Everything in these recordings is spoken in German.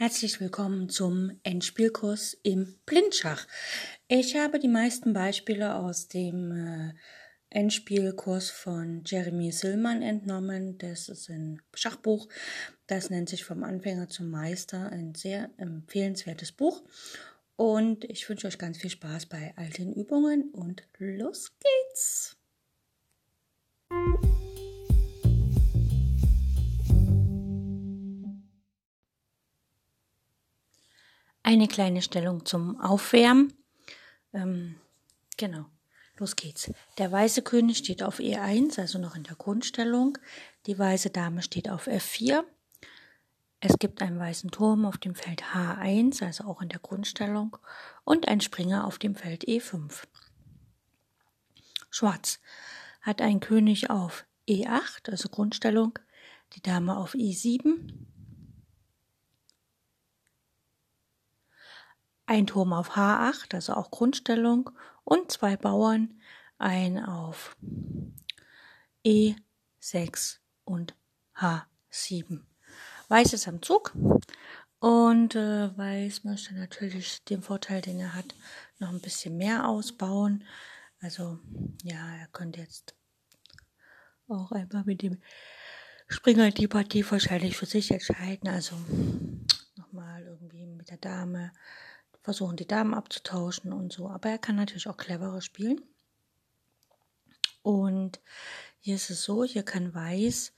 Herzlich willkommen zum Endspielkurs im Blindschach. Ich habe die meisten Beispiele aus dem äh, Endspielkurs von Jeremy Sillmann entnommen. Das ist ein Schachbuch. Das nennt sich vom Anfänger zum Meister. Ein sehr empfehlenswertes Buch. Und ich wünsche euch ganz viel Spaß bei all den Übungen und los geht's! Eine kleine Stellung zum Aufwärmen. Ähm, genau, los geht's. Der weiße König steht auf E1, also noch in der Grundstellung. Die weiße Dame steht auf F4. Es gibt einen weißen Turm auf dem Feld H1, also auch in der Grundstellung, und ein Springer auf dem Feld E5. Schwarz hat einen König auf E8, also Grundstellung, die Dame auf E7, ein Turm auf H8, also auch Grundstellung, und zwei Bauern, ein auf E6 und H7. Weiß ist am Zug und äh, Weiß möchte natürlich den Vorteil, den er hat, noch ein bisschen mehr ausbauen. Also ja, er könnte jetzt auch einfach mit dem Springer die Partie wahrscheinlich für sich entscheiden. Also nochmal irgendwie mit der Dame versuchen, die Damen abzutauschen und so. Aber er kann natürlich auch cleverer spielen. Und hier ist es so, hier kann Weiß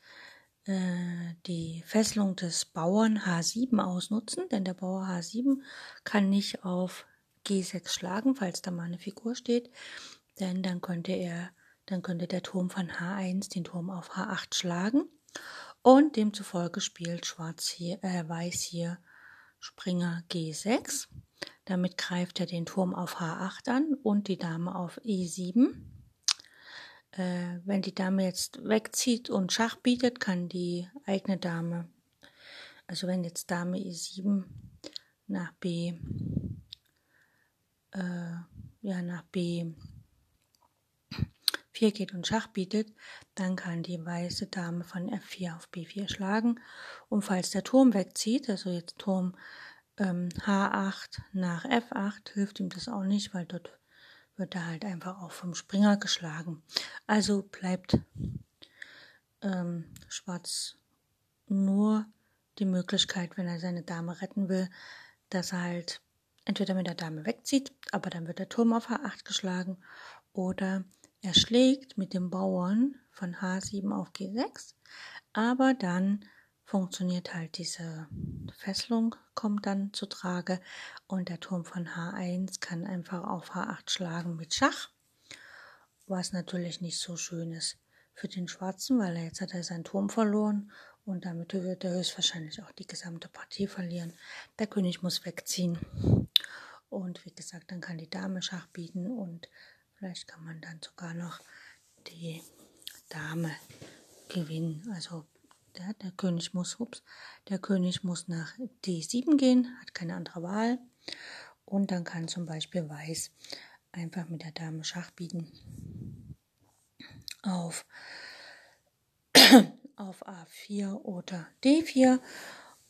äh, die Fesselung des Bauern H7 ausnutzen, denn der Bauer H7 kann nicht auf G6 schlagen, falls da mal eine Figur steht, denn dann könnte er, dann könnte der Turm von H1 den Turm auf H8 schlagen und demzufolge spielt Schwarz hier, äh, Weiß hier Springer G6 damit greift er den Turm auf H8 an und die Dame auf E7. Äh, wenn die Dame jetzt wegzieht und Schach bietet, kann die eigene Dame, also wenn jetzt Dame E7 nach B, äh, ja, nach B4 geht und Schach bietet, dann kann die weiße Dame von F4 auf B4 schlagen. Und falls der Turm wegzieht, also jetzt Turm ähm, H8 nach F8 hilft ihm das auch nicht, weil dort wird er halt einfach auch vom Springer geschlagen. Also bleibt ähm, Schwarz nur die Möglichkeit, wenn er seine Dame retten will, dass er halt entweder mit der Dame wegzieht, aber dann wird der Turm auf H8 geschlagen, oder er schlägt mit dem Bauern von H7 auf G6, aber dann funktioniert halt diese Fesselung, kommt dann zu Trage und der Turm von H1 kann einfach auf H8 schlagen mit Schach, was natürlich nicht so schön ist für den Schwarzen, weil er jetzt hat er seinen Turm verloren und damit wird er höchstwahrscheinlich auch die gesamte Partie verlieren. Der König muss wegziehen und wie gesagt, dann kann die Dame Schach bieten und vielleicht kann man dann sogar noch die Dame gewinnen, also der, der König muss, ups, der König muss nach D7 gehen, hat keine andere Wahl. Und dann kann zum Beispiel Weiß einfach mit der Dame Schach bieten auf, auf A4 oder D4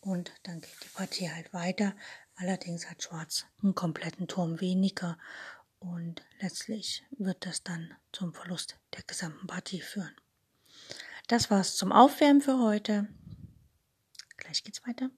und dann geht die Partie halt weiter. Allerdings hat Schwarz einen kompletten Turm weniger und letztlich wird das dann zum Verlust der gesamten Partie führen. Das war's zum Aufwärmen für heute. Gleich geht's weiter.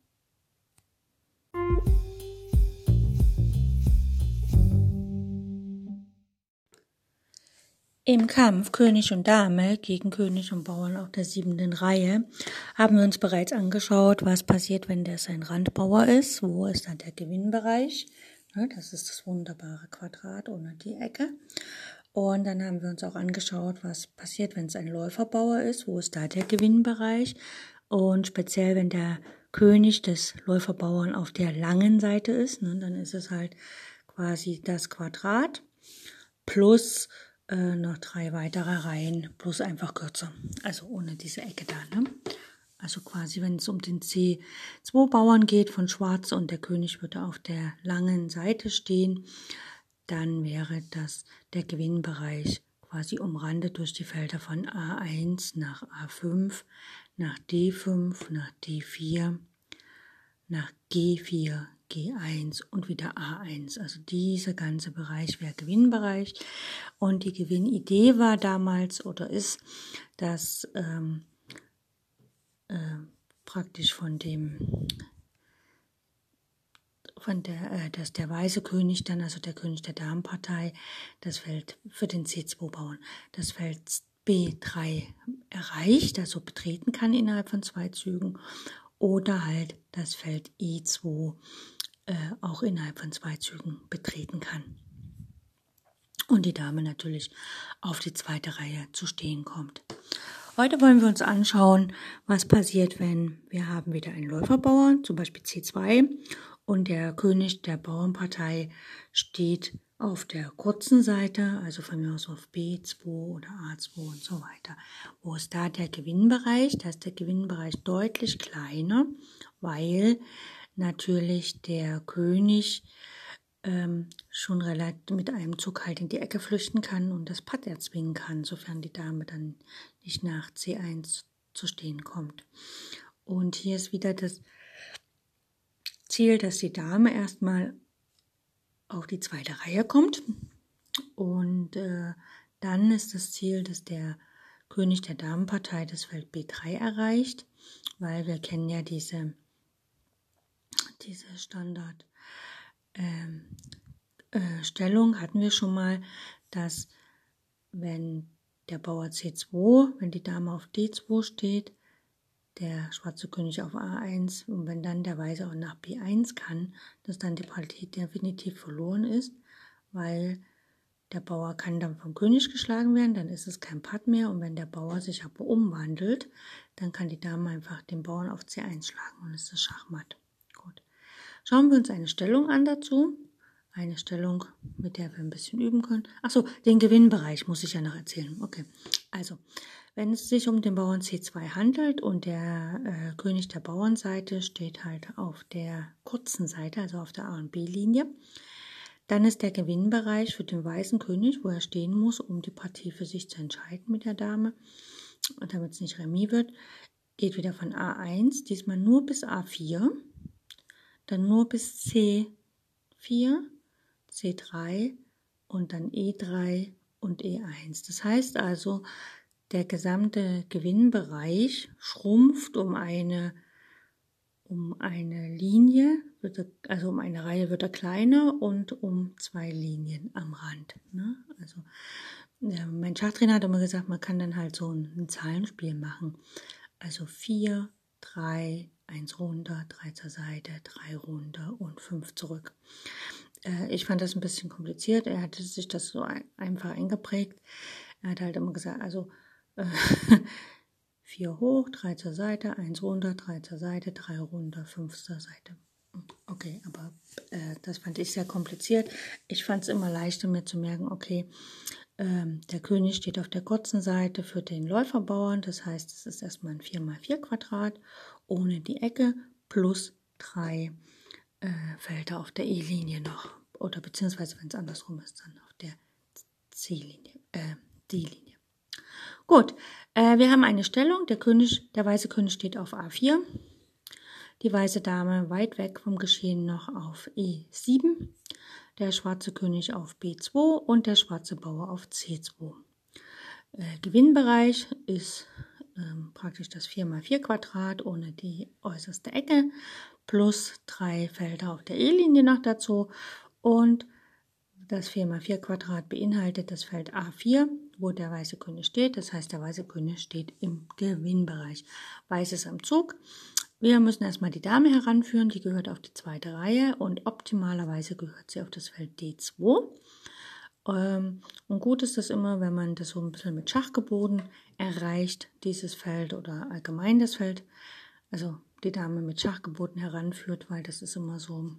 Im Kampf König und Dame gegen König und Bauern auf der siebenten Reihe haben wir uns bereits angeschaut, was passiert, wenn das ein Randbauer ist. Wo ist dann der Gewinnbereich? Das ist das wunderbare Quadrat ohne die Ecke. Und dann haben wir uns auch angeschaut, was passiert, wenn es ein Läuferbauer ist, wo ist da der Gewinnbereich. Und speziell, wenn der König des Läuferbauern auf der langen Seite ist, ne, dann ist es halt quasi das Quadrat plus äh, noch drei weitere Reihen plus einfach kürzer. Also ohne diese Ecke da. Ne? Also quasi, wenn es um den C2 Bauern geht von Schwarz und der König würde auf der langen Seite stehen, dann wäre das der Gewinnbereich quasi umrandet durch die Felder von A1 nach A5, nach D5, nach D4, nach G4, G1 und wieder A1. Also dieser ganze Bereich wäre Gewinnbereich. Und die Gewinnidee war damals oder ist, dass ähm, äh, praktisch von dem von der, äh, dass der weiße König dann, also der König der Damenpartei, das Feld für den C2 bauen, das Feld B3 erreicht, also betreten kann innerhalb von zwei Zügen, oder halt das Feld E2 äh, auch innerhalb von zwei Zügen betreten kann. Und die Dame natürlich auf die zweite Reihe zu stehen kommt. Heute wollen wir uns anschauen, was passiert, wenn wir haben wieder einen Läuferbauer, zum Beispiel C2, und der König der Bauernpartei steht auf der kurzen Seite, also von mir aus auf B2 oder A2 und so weiter. Wo ist da der Gewinnbereich? Da ist der Gewinnbereich deutlich kleiner, weil natürlich der König ähm, schon relativ mit einem Zug halt in die Ecke flüchten kann und das Patt erzwingen kann, sofern die Dame dann nicht nach C1 zu stehen kommt. Und hier ist wieder das Ziel, dass die Dame erstmal auf die zweite Reihe kommt. Und äh, dann ist das Ziel, dass der König der Damenpartei das Feld B3 erreicht, weil wir kennen ja diese diese Standard ähm, äh, hatten wir schon mal, dass wenn der Bauer C2, wenn die Dame auf D2 steht, der schwarze König auf A1 und wenn dann der Weiße auch nach B1 kann, dass dann die Partie definitiv verloren ist, weil der Bauer kann dann vom König geschlagen werden, dann ist es kein Patt mehr und wenn der Bauer sich aber umwandelt, dann kann die Dame einfach den Bauern auf C1 schlagen und ist das Schachmatt. Gut. Schauen wir uns eine Stellung an dazu. Eine Stellung, mit der wir ein bisschen üben können. Achso, den Gewinnbereich muss ich ja noch erzählen. Okay, also wenn es sich um den Bauern C2 handelt und der äh, König der Bauernseite steht halt auf der kurzen Seite, also auf der A- und B-Linie, dann ist der Gewinnbereich für den weißen König, wo er stehen muss, um die Partie für sich zu entscheiden mit der Dame, und damit es nicht Remis wird, geht wieder von A1, diesmal nur bis A4, dann nur bis C4, C3 und dann E3 und E1. Das heißt also, der gesamte Gewinnbereich schrumpft um eine, um eine Linie, also um eine Reihe wird er kleiner und um zwei Linien am Rand. Ne? Also ja, mein Schachtrainer hat immer gesagt, man kann dann halt so ein, ein Zahlenspiel machen. Also vier, drei, eins runter, drei zur Seite, drei runter und fünf zurück. Äh, ich fand das ein bisschen kompliziert. Er hatte sich das so einfach eingeprägt. Er hat halt immer gesagt, also vier hoch, drei zur Seite, eins runter, drei zur Seite, drei runter, fünf zur Seite. Okay, aber äh, das fand ich sehr kompliziert. Ich fand es immer leichter, mir zu merken, okay, ähm, der König steht auf der kurzen Seite für den Läuferbauern. Das heißt, es ist erstmal ein 4x4 Quadrat ohne die Ecke plus drei äh, Felder auf der E-Linie noch. Oder beziehungsweise, wenn es andersrum ist, dann auf der C-Linie, äh, D-Linie. Gut, äh, wir haben eine Stellung. Der König, der weiße König steht auf A4. Die weiße Dame weit weg vom Geschehen noch auf E7. Der schwarze König auf B2 und der schwarze Bauer auf C2. Äh, Gewinnbereich ist ähm, praktisch das 4x4 Quadrat ohne die äußerste Ecke plus drei Felder auf der E-Linie noch dazu und das 4x4 Quadrat beinhaltet das Feld A4, wo der weiße König steht. Das heißt, der weiße König steht im Gewinnbereich. Weiß ist am Zug. Wir müssen erstmal die Dame heranführen, die gehört auf die zweite Reihe und optimalerweise gehört sie auf das Feld D2. Ähm, und gut ist das immer, wenn man das so ein bisschen mit Schachgeboten erreicht, dieses Feld oder allgemein das Feld. Also die Dame mit Schachgeboten heranführt, weil das ist immer so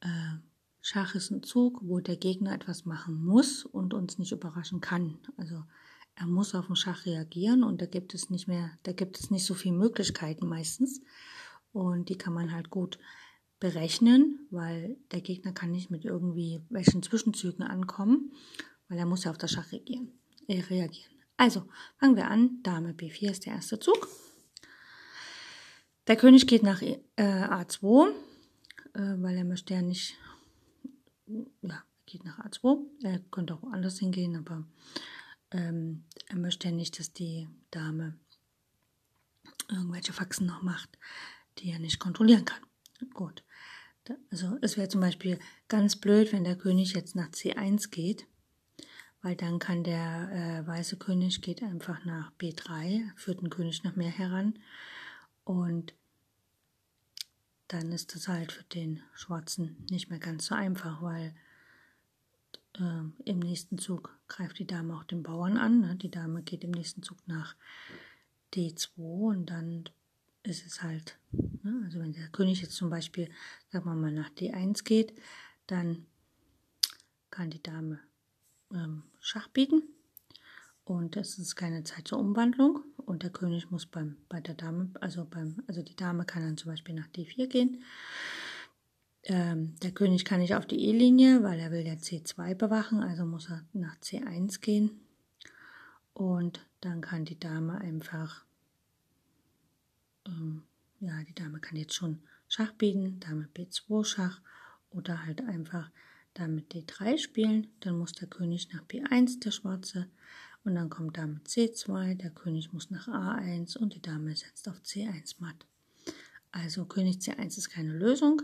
äh, Schach ist ein Zug, wo der Gegner etwas machen muss und uns nicht überraschen kann. Also er muss auf den Schach reagieren und da gibt es nicht mehr, da gibt es nicht so viele Möglichkeiten meistens. Und die kann man halt gut berechnen, weil der Gegner kann nicht mit irgendwie welchen Zwischenzügen ankommen, weil er muss ja auf das Schach reagieren. Äh, reagieren. Also fangen wir an. Dame B4 ist der erste Zug. Der König geht nach äh, A2, äh, weil er möchte ja nicht, ja, geht nach A2. Er könnte auch woanders hingehen, aber ähm, er möchte ja nicht, dass die Dame irgendwelche Faxen noch macht, die er nicht kontrollieren kann. Gut. Also es wäre zum Beispiel ganz blöd, wenn der König jetzt nach C1 geht, weil dann kann der äh, weiße König geht einfach nach B3, führt den König noch mehr heran und dann ist das halt für den Schwarzen nicht mehr ganz so einfach, weil äh, im nächsten Zug greift die Dame auch den Bauern an. Ne? Die Dame geht im nächsten Zug nach D2 und dann ist es halt, ne? also wenn der König jetzt zum Beispiel, sagen wir mal, nach D1 geht, dann kann die Dame ähm, Schach bieten und es ist keine Zeit zur Umwandlung und der König muss beim, bei der Dame, also beim, also die Dame kann dann zum Beispiel nach D4 gehen. Ähm, der König kann nicht auf die E-Linie, weil er will ja C2 bewachen, also muss er nach C1 gehen. Und dann kann die Dame einfach, ähm, ja, die Dame kann jetzt schon Schach bieten, Dame B2 Schach oder halt einfach Dame D3 spielen. Dann muss der König nach B1, der Schwarze, und dann kommt Dame C2, der König muss nach A1 und die Dame setzt auf C1 matt. Also König C1 ist keine Lösung.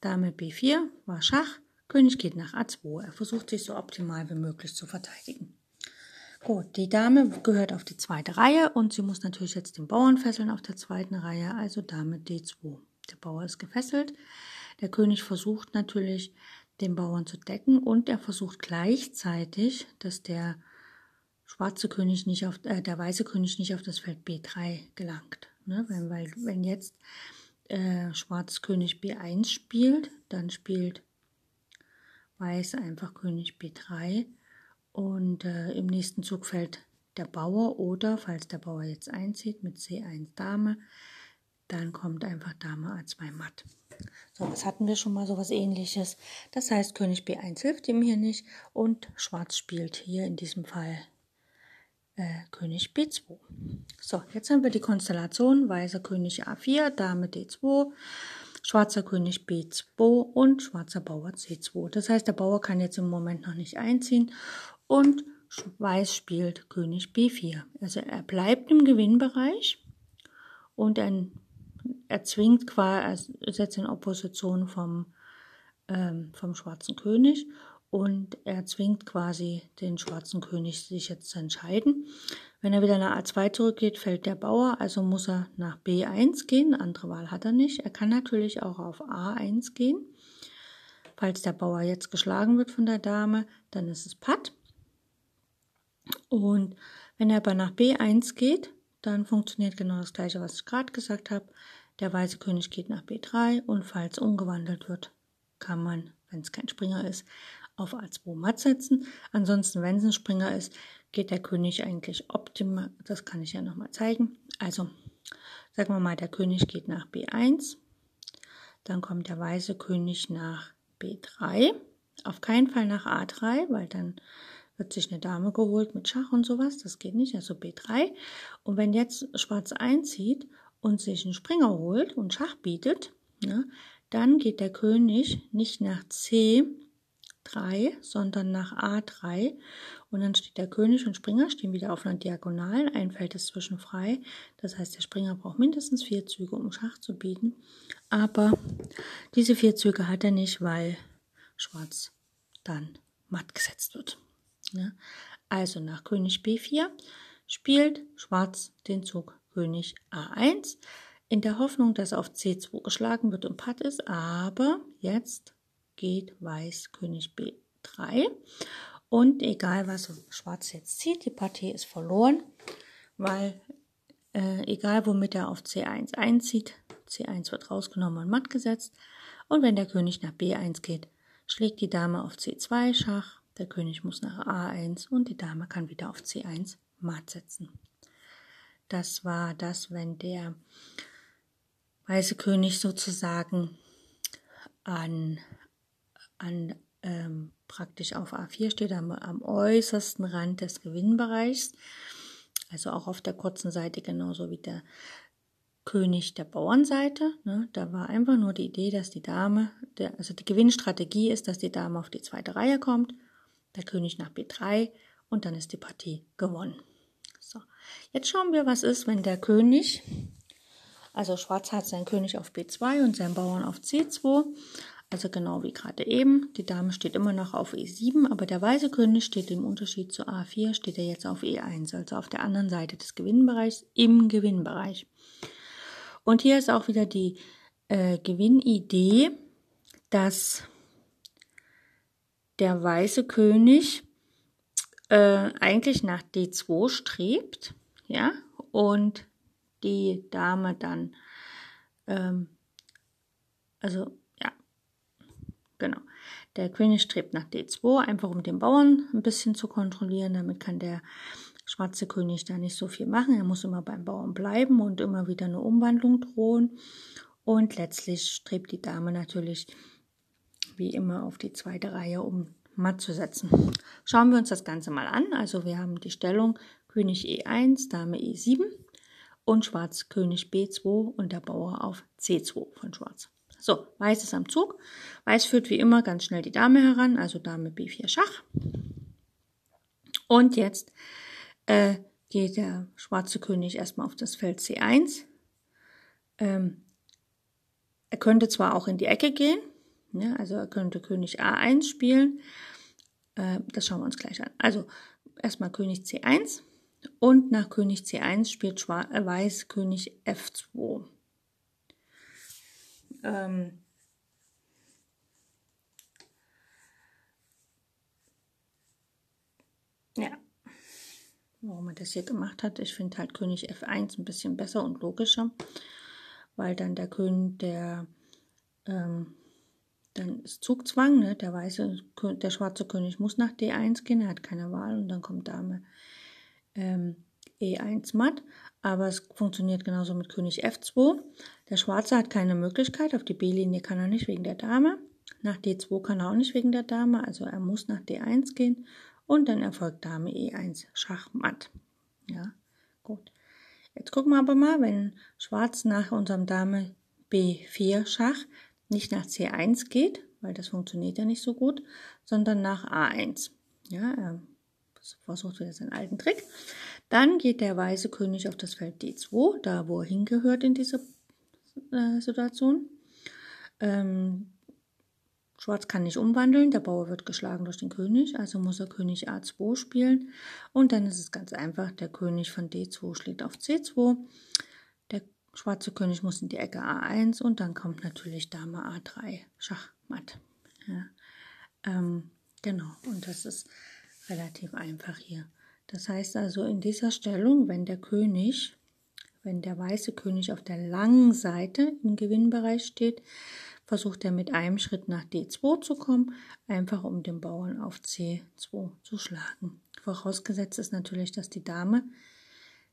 Dame B4 war Schach. König geht nach A2. Er versucht sich so optimal wie möglich zu verteidigen. Gut, die Dame gehört auf die zweite Reihe und sie muss natürlich jetzt den Bauern fesseln auf der zweiten Reihe, also Dame D2. Der Bauer ist gefesselt. Der König versucht natürlich, den Bauern zu decken und er versucht gleichzeitig, dass der schwarze König nicht auf, äh, der weiße König nicht auf das Feld B3 gelangt. Ne? Weil, weil, wenn jetzt äh, Schwarz König B1 spielt, dann spielt Weiß einfach König B3 und äh, im nächsten Zug fällt der Bauer oder, falls der Bauer jetzt einzieht, mit C1 Dame, dann kommt einfach Dame A2 matt. So, das hatten wir schon mal so was ähnliches. Das heißt, König B1 hilft ihm hier nicht und Schwarz spielt hier in diesem Fall äh, König B2. So, jetzt haben wir die Konstellation Weißer König A4, Dame D2, schwarzer König B2 und schwarzer Bauer C2. Das heißt, der Bauer kann jetzt im Moment noch nicht einziehen und Weiß spielt König B4. Also er bleibt im Gewinnbereich und er, er zwingt quasi, er setzt in Opposition vom, ähm, vom schwarzen König und er zwingt quasi den schwarzen König, sich jetzt zu entscheiden. Wenn er wieder nach A2 zurückgeht, fällt der Bauer, also muss er nach B1 gehen. Andere Wahl hat er nicht. Er kann natürlich auch auf A1 gehen. Falls der Bauer jetzt geschlagen wird von der Dame, dann ist es Patt. Und wenn er aber nach B1 geht, dann funktioniert genau das gleiche, was ich gerade gesagt habe. Der weiße König geht nach B3 und falls umgewandelt wird, kann man, wenn es kein Springer ist, auf A2 matt setzen. Ansonsten, wenn es ein Springer ist, geht der König eigentlich optimal. Das kann ich ja nochmal zeigen. Also, sagen wir mal, der König geht nach B1. Dann kommt der weiße König nach B3. Auf keinen Fall nach A3, weil dann wird sich eine Dame geholt mit Schach und sowas. Das geht nicht, also B3. Und wenn jetzt Schwarz einzieht und sich einen Springer holt und Schach bietet, ne, dann geht der König nicht nach C, 3, sondern nach A3. Und dann steht der König und Springer stehen wieder auf einer Diagonalen. Ein Feld ist zwischen frei. Das heißt, der Springer braucht mindestens vier Züge, um Schach zu bieten. Aber diese vier Züge hat er nicht, weil Schwarz dann matt gesetzt wird. Ja? Also nach König B4 spielt Schwarz den Zug König A1 in der Hoffnung, dass auf C2 geschlagen wird und Patt ist. Aber jetzt geht Weiß König B3. Und egal was Schwarz jetzt zieht, die Partie ist verloren, weil äh, egal womit er auf C1 einzieht, C1 wird rausgenommen und matt gesetzt. Und wenn der König nach B1 geht, schlägt die Dame auf C2 Schach, der König muss nach A1 und die Dame kann wieder auf C1 matt setzen. Das war das, wenn der weiße König sozusagen an an, ähm, praktisch auf A4 steht, am, am äußersten Rand des Gewinnbereichs, also auch auf der kurzen Seite genauso wie der König der Bauernseite. Ne? Da war einfach nur die Idee, dass die Dame, der, also die Gewinnstrategie ist, dass die Dame auf die zweite Reihe kommt, der König nach B3 und dann ist die Partie gewonnen. So, jetzt schauen wir, was ist, wenn der König, also Schwarz hat seinen König auf B2 und seinen Bauern auf C2, also genau wie gerade eben. Die Dame steht immer noch auf E7, aber der weiße König steht im Unterschied zu A4, steht er jetzt auf E1, also auf der anderen Seite des Gewinnbereichs, im Gewinnbereich. Und hier ist auch wieder die äh, Gewinnidee, dass der weiße König äh, eigentlich nach D2 strebt, ja, und die Dame dann, ähm, also genau. Der König strebt nach D2, einfach um den Bauern ein bisschen zu kontrollieren. Damit kann der schwarze König da nicht so viel machen. Er muss immer beim Bauern bleiben und immer wieder eine Umwandlung drohen. Und letztlich strebt die Dame natürlich wie immer auf die zweite Reihe, um matt zu setzen. Schauen wir uns das Ganze mal an. Also wir haben die Stellung König E1, Dame E7 und Schwarz König B2 und der Bauer auf C2 von Schwarz. So, Weiß ist am Zug. Weiß führt wie immer ganz schnell die Dame heran, also Dame B4 Schach. Und jetzt äh, geht der schwarze König erstmal auf das Feld C1. Ähm, er könnte zwar auch in die Ecke gehen, ne, also er könnte König A1 spielen. Äh, das schauen wir uns gleich an. Also erstmal König C1 und nach König C1 spielt Schwarz, äh, Weiß König F2. Ähm, ja, warum er das hier gemacht hat. Ich finde halt König F1 ein bisschen besser und logischer, weil dann der König, der, ähm, dann ist Zugzwang, ne? der weiße, der schwarze König muss nach D1 gehen, er hat keine Wahl und dann kommt Dame ähm, E1 matt, aber es funktioniert genauso mit König F2. Der Schwarze hat keine Möglichkeit, auf die B-Linie kann er nicht wegen der Dame, nach D2 kann er auch nicht wegen der Dame, also er muss nach D1 gehen und dann erfolgt Dame E1 Schachmatt. Ja, gut. Jetzt gucken wir aber mal, wenn Schwarz nach unserem Dame B4 Schach nicht nach C1 geht, weil das funktioniert ja nicht so gut, sondern nach A1. Ja, er versucht wieder seinen alten Trick. Dann geht der weiße König auf das Feld D2, da wo er hingehört in dieser äh, Situation. Ähm, Schwarz kann nicht umwandeln, der Bauer wird geschlagen durch den König, also muss er König A2 spielen. Und dann ist es ganz einfach, der König von D2 schlägt auf C2. Der schwarze König muss in die Ecke A1 und dann kommt natürlich Dame A3, Schachmatt. Ja, ähm, genau, und das ist relativ einfach hier. Das heißt also in dieser Stellung, wenn der König, wenn der weiße König auf der langen Seite im Gewinnbereich steht, versucht er mit einem Schritt nach D2 zu kommen, einfach um den Bauern auf C2 zu schlagen. Vorausgesetzt ist natürlich, dass die Dame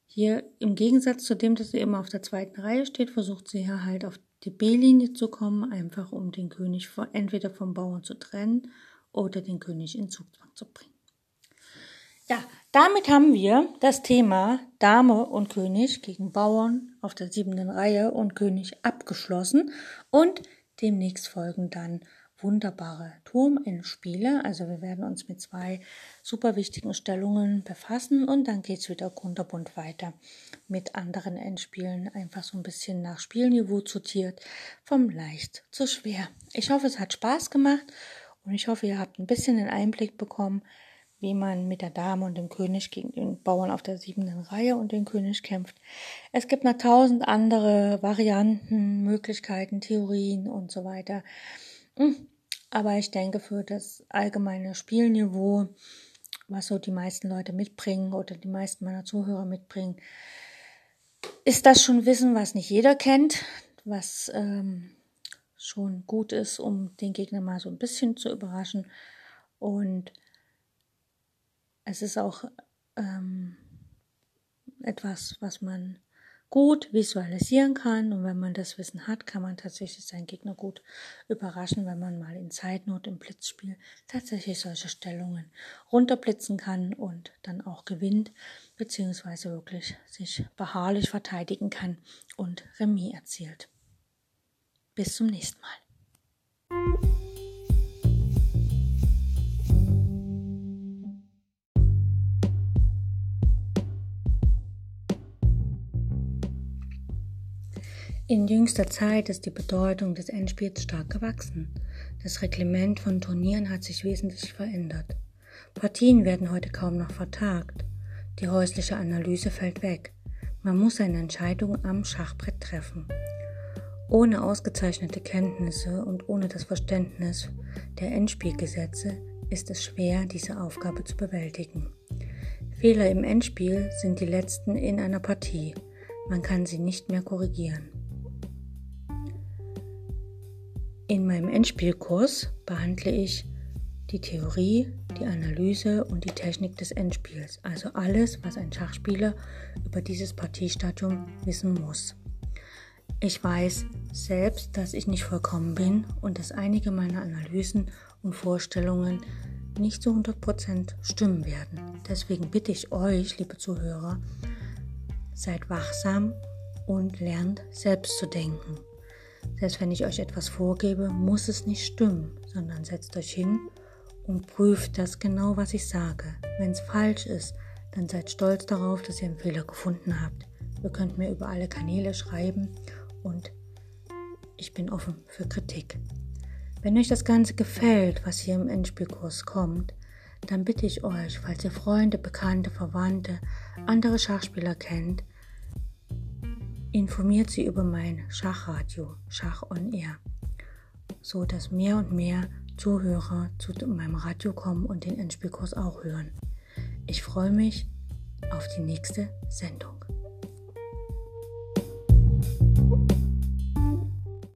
hier im Gegensatz zu dem, dass sie immer auf der zweiten Reihe steht, versucht sie hier halt auf die B-Linie zu kommen, einfach um den König entweder vom Bauern zu trennen oder den König in Zugzwang zu bringen. Ja, damit haben wir das Thema Dame und König gegen Bauern auf der siebenten Reihe und König abgeschlossen und Demnächst folgen dann wunderbare Turmendspiele. Also wir werden uns mit zwei super wichtigen Stellungen befassen und dann geht's wieder kunterbunt weiter mit anderen Endspielen. Einfach so ein bisschen nach Spielniveau sortiert, vom leicht zu schwer. Ich hoffe, es hat Spaß gemacht und ich hoffe, ihr habt ein bisschen den Einblick bekommen, wie man mit der Dame und dem König gegen den Bauern auf der siebenden Reihe und den König kämpft. Es gibt noch tausend andere Varianten, Möglichkeiten, Theorien und so weiter. Hm. Aber ich denke, für das allgemeine Spielniveau, was so die meisten Leute mitbringen oder die meisten meiner Zuhörer mitbringen, ist das schon Wissen, was nicht jeder kennt, was ähm, schon gut ist, um den Gegner mal so ein bisschen zu überraschen. Und es ist auch ähm, etwas, was man gut visualisieren kann. Und wenn man das Wissen hat, kann man tatsächlich seinen Gegner gut überraschen, wenn man mal in Zeitnot im Blitzspiel tatsächlich solche Stellungen runterblitzen kann und dann auch gewinnt, beziehungsweise wirklich sich beharrlich verteidigen kann und Remis erzielt. Bis zum nächsten Mal. In jüngster Zeit ist die Bedeutung des Endspiels stark gewachsen. Das Reglement von Turnieren hat sich wesentlich verändert. Partien werden heute kaum noch vertagt. Die häusliche Analyse fällt weg. Man muss seine Entscheidung am Schachbrett treffen. Ohne ausgezeichnete Kenntnisse und ohne das Verständnis der Endspielgesetze ist es schwer, diese Aufgabe zu bewältigen. Fehler im Endspiel sind die letzten in einer Partie. Man kann sie nicht mehr korrigieren. In meinem Endspielkurs behandle ich die Theorie, die Analyse und die Technik des Endspiels, also alles, was ein Schachspieler über dieses Partiestadium wissen muss. Ich weiß selbst, dass ich nicht vollkommen bin und dass einige meiner Analysen und Vorstellungen nicht zu 100% stimmen werden. Deswegen bitte ich euch, liebe Zuhörer, seid wachsam und lernt selbst zu denken. Selbst wenn ich euch etwas vorgebe, muss es nicht stimmen, sondern setzt euch hin und prüft das genau, was ich sage. Wenn es falsch ist, dann seid stolz darauf, dass ihr einen Fehler gefunden habt. Ihr könnt mir über alle Kanäle schreiben und ich bin offen für Kritik. Wenn euch das Ganze gefällt, was hier im Endspielkurs kommt, dann bitte ich euch, falls ihr Freunde, Bekannte, Verwandte, andere Schachspieler kennt, informiert sie über mein Schachradio, Schach on Air, so dass mehr und mehr Zuhörer zu meinem Radio kommen und den Endspielkurs auch hören. Ich freue mich auf die nächste Sendung.